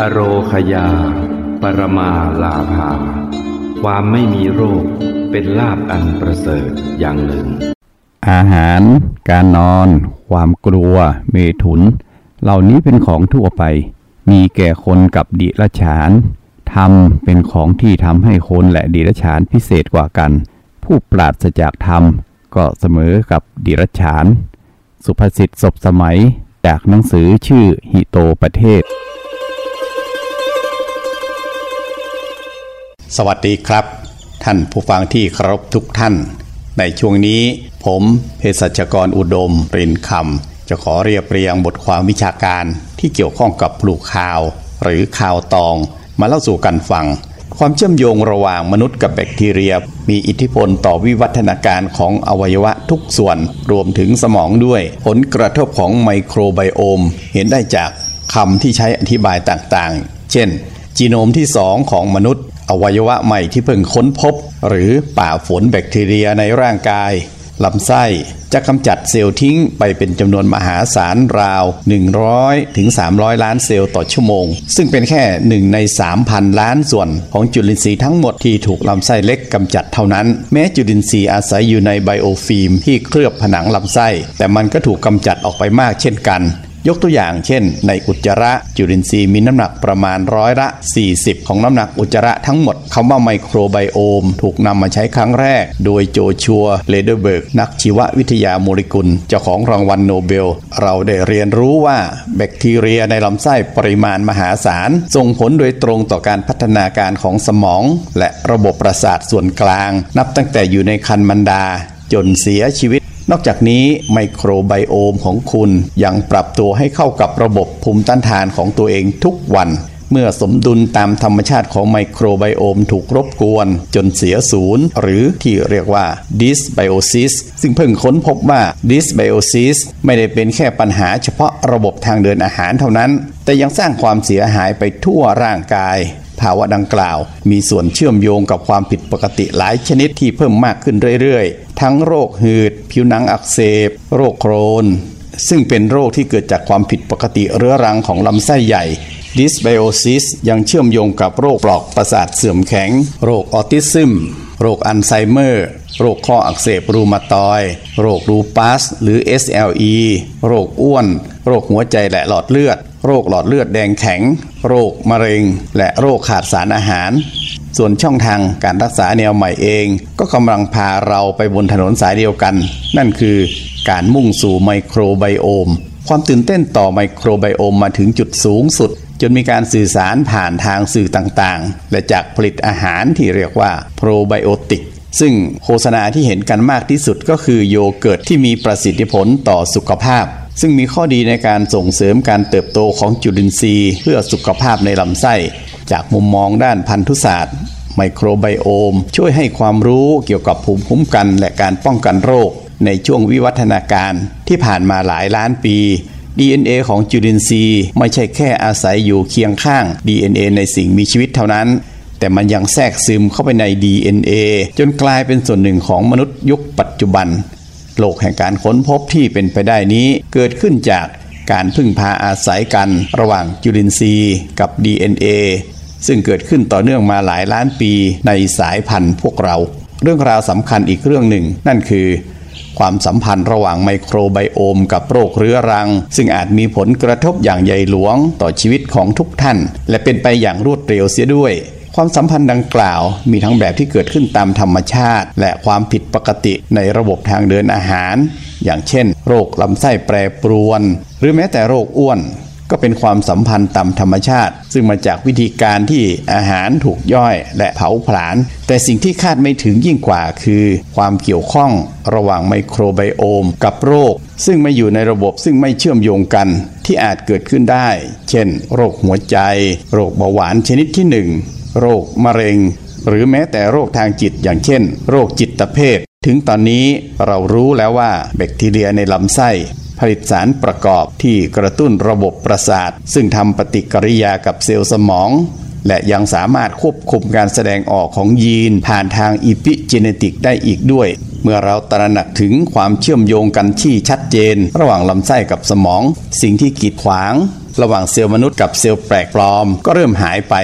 อโรคยา ปรมาลาภา ความไม่มีโรคเป็นลาบอันประเสริฐอย่างหนึ่ง อาหาร การนอน ความกลัว เมถุน เหล่านี้เป็นของทั่วไป มีแก่คนกับดิรฉานธรรมเป็นของที่ทำให้คนและดิรฉานพิเศษกว่ากัน ผู้ปราศจากธรรมก็เสมอกับดิรฉาน สุภาษิตศพสมัยจากหนังสือชื่อหิโตประเทศ สวัสดีครับ ท่านผู้ฟังที่เคารพทุกท่าน ในช่วงนี้ผมเภสัชกรอุดมปรินคำจะขอเรียบเรียงบทความวิชาการที่เกี่ยวข้องกับปลูกข้าว หรือข้าวตอง มาเล่าสู่กันฟัง ความเชื่อมโยงระหว่างมนุษย์กับแบคทีเรีย มีอิทธิพลต่อวิวัฒนาการของอวัยวะทุกส่วนรวมถึงสมองด้วย ผลกระทบของไมโครไบโอม เห็นได้จากคำที่ใช้อธิบายต่างๆ เช่นจีโนมที่สองของมนุษย์ อวัยวะใหม่ที่เพิ่งค้นพบ หรือป่าฝนแบคทีเรียในร่างกายลำไส้จะกำจัดเซลล์ทิ้งไปเป็นจำนวนมหาศาลราว 100 ถึง 300 ล้านเซลล์ต่อชั่วโมง ซึ่งเป็นแค่หนึ่งใน 3,000 ล้านส่วนของจุลินทรีย์ทั้งหมดที่ถูกลำไส้เล็กกำจัดเท่านั้น แม้จุลินทรีย์อาศัยอยู่ใน biofilm ที่เคลือบผนังลำไส้ แต่มันก็ถูกกำจัดออกไปมากเช่นกัน ยกตัวอย่างเช่น ในอุจจาระจุลินทรีย์มีน้ำหนักประมาณร้อยละ 40 ของน้ำหนักอุจจาระทั้งหมดคำว่า microbiome ถูกนำมาใช้ครั้งแรก โดยโจชัวเลเดอร์เบิร์ก นักชีววิทยาโมเลกุล เจ้าของรางวัลโนเบล เราได้เรียนรู้ว่าแบคทีเรียในลำไส้ปริมาณมหาศาล ส่งผลโดยตรงต่อการพัฒนาการของสมอง และระบบประสาทส่วนกลาง นับตั้งแต่อยู่ในคันมันดา จนเสียชีวิต นอกจากนี้ไมโครไบโอมของคุณยังปรับตัวให้เข้ากับระบบภูมิต้านทานของตัวเองทุกวัน เมื่อสมดุลตามธรรมชาติของไมโครไบโอมถูกรบกวน จนเสียศูนย์ หรือที่เรียกว่า dysbiosis ซึ่งเพิ่งค้นพบว่า dysbiosis ไม่ได้เป็นแค่ปัญหาเฉพาะระบบทางเดินอาหารเท่านั้น แต่ยังสร้างความเสียหายไปทั่วร่างกาย ภาวะดังกล่าว มีส่วนเชื่อมโยงกับความผิดปกติหลายชนิดที่เพิ่มมากขึ้นเรื่อยๆ ทั้งโรคหืด ผิวหนังอักเสบ โรคโครน ซึ่งเป็นโรคที่เกิดจากความผิดปกติเรื้อรังของลำไส้ใหญ่ dysbiosis ยังเชื่อมโยงกับโรคปลอกประสาทเสื่อมแข็ง โรคออทิซึม โรคอัลไซเมอร์ โรคข้ออักเสบรูมาตอย โรครูปัส หรือ SLE โรคอ้วน โรคหัวใจและหลอดเลือด โรคหลอดเลือดแดงแข็ง โรคมะเร็ง และโรคขาดสารอาหาร ส่วนช่องทางการรักษาแนวใหม่เอง ก็กำลังพาเราไปบนถนนสายเดียวกัน นั่นคือการมุ่งสู่ไมโครไบโอม ความตื่นเต้นต่อไมโครไบโอมมาถึงจุดสูงสุด จนมีการสื่อสารผ่านทางสื่อต่างๆ และจากผลิตอาหารที่เรียกว่าโปรไบโอติก ซึ่งโฆษณาที่เห็นกันมากที่สุดก็คือโยเกิร์ตที่มีประสิทธิผลต่อสุขภาพ ซึ่งมีข้อดีในการส่งเสริมการเติบโตของจุลินทรีย์ เพื่อสุขภาพในลำไส้ จากมุมมองด้านพันธุศาสตร์ ไมโครไบโอม ช่วยให้ความรู้เกี่ยวกับภูมิคุ้มกัน และการป้องกันโรค ในช่วงวิวัฒนาการที่ผ่านมาหลายล้านปี DNA ของจุลินทรีย์ไม่ใช่แค่อาศัยอยู่เคียงข้าง DNA ในสิ่งมีชีวิตเท่านั้น แต่มันยังแทรกซึมเข้าไปใน DNA จนกลายเป็นส่วนหนึ่งของมนุษย์ยุคปัจจุบัน โลกแห่งการค้นพบที่เป็นไปได้นี้เกิดขึ้นจากการพึ่งพาอาศัยกันระหว่างจุลินทรีย์กับ DNA ซึ่งเกิดขึ้นต่อเนื่องมาหลายล้านปีในสายพันธุ์พวกเรา เรื่องราวสำคัญอีกเรื่องหนึ่ง นั่นคือ ความสัมพันธ์ระหว่างไมโครไบโอมกับโรคเรื้อรัง ซึ่งอาจมีผลกระทบอย่างใหญ่หลวงต่อชีวิตของทุกท่าน และเป็นไปอย่างรวดเร็วเสียด้วย ความสัมพันธ์ดังกล่าว มีทั้งแบบที่เกิดขึ้นตามธรรมชาติ และความผิดปกติในระบบทางเดินอาหาร อย่างเช่น โรคลำไส้แปรปรวน หรือแม้แต่โรคอ้วน ก็เป็นความสัมพันธ์ตามธรรมชาติ ซึ่งมาจากวิธีการที่อาหารถูกย่อยและเผาผลาญแต่สิ่งที่คาดไม่ถึงยิ่งกว่าคือ ความเกี่ยวข้องระหว่างไมโครไบโอม กับโรค ซึ่งไม่อยู่ในระบบซึ่งไม่เชื่อมโยงกันที่อาจเกิดขึ้นได้ เช่น โรคหัวใจ โรคเบาหวานชนิดที่หนึ่ง โรคมะเร็ง หรือแม้แต่โรคทางจิตอย่างเช่น โรคจิตเภท ถึงตอนนี้เรารู้แล้วว่าแบคทีเรียในลำไส้ ผลิตสารประกอบที่กระตุ้นระบบประสาท ซึ่งทำปฏิกิริยากับเซลล์สมอง และยังสามารถควบคุมการแสดงออกของยีน ผ่านทางอีพิจีเนติกได้อีกด้วยเมื่อเราตระหนักถึงความเชื่อมโยงกันที่ชัดเจน ระหว่างลำไส้กับสมอง สิ่งที่กีดขวาง ระหว่างเซลล์มนุษย์กับเซลล์แปลกปลอม ก็เริ่มหายไป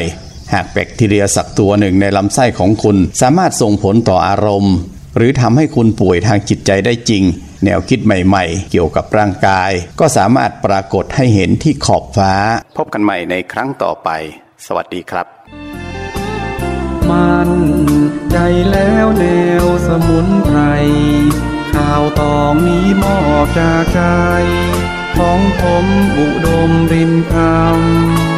หากแบคทีเรียสักตัวหนึ่งในลำไส้ของคุณ สามารถส่งผลต่ออารมณ์ หรือทำให้คุณป่วยทางจิตใจได้จริง แนวคิดใหม่ๆ เกี่ยวกับร่างกาย ก็สามารถปรากฏให้เห็นที่ขอบฟ้า พบกันใหม่ในครั้งต่อไป สวัสดีครับ มันใจแล้วแนวสมุนไพรข่าวตองนี้มอบจากใจ ของผมอุดมริมคำ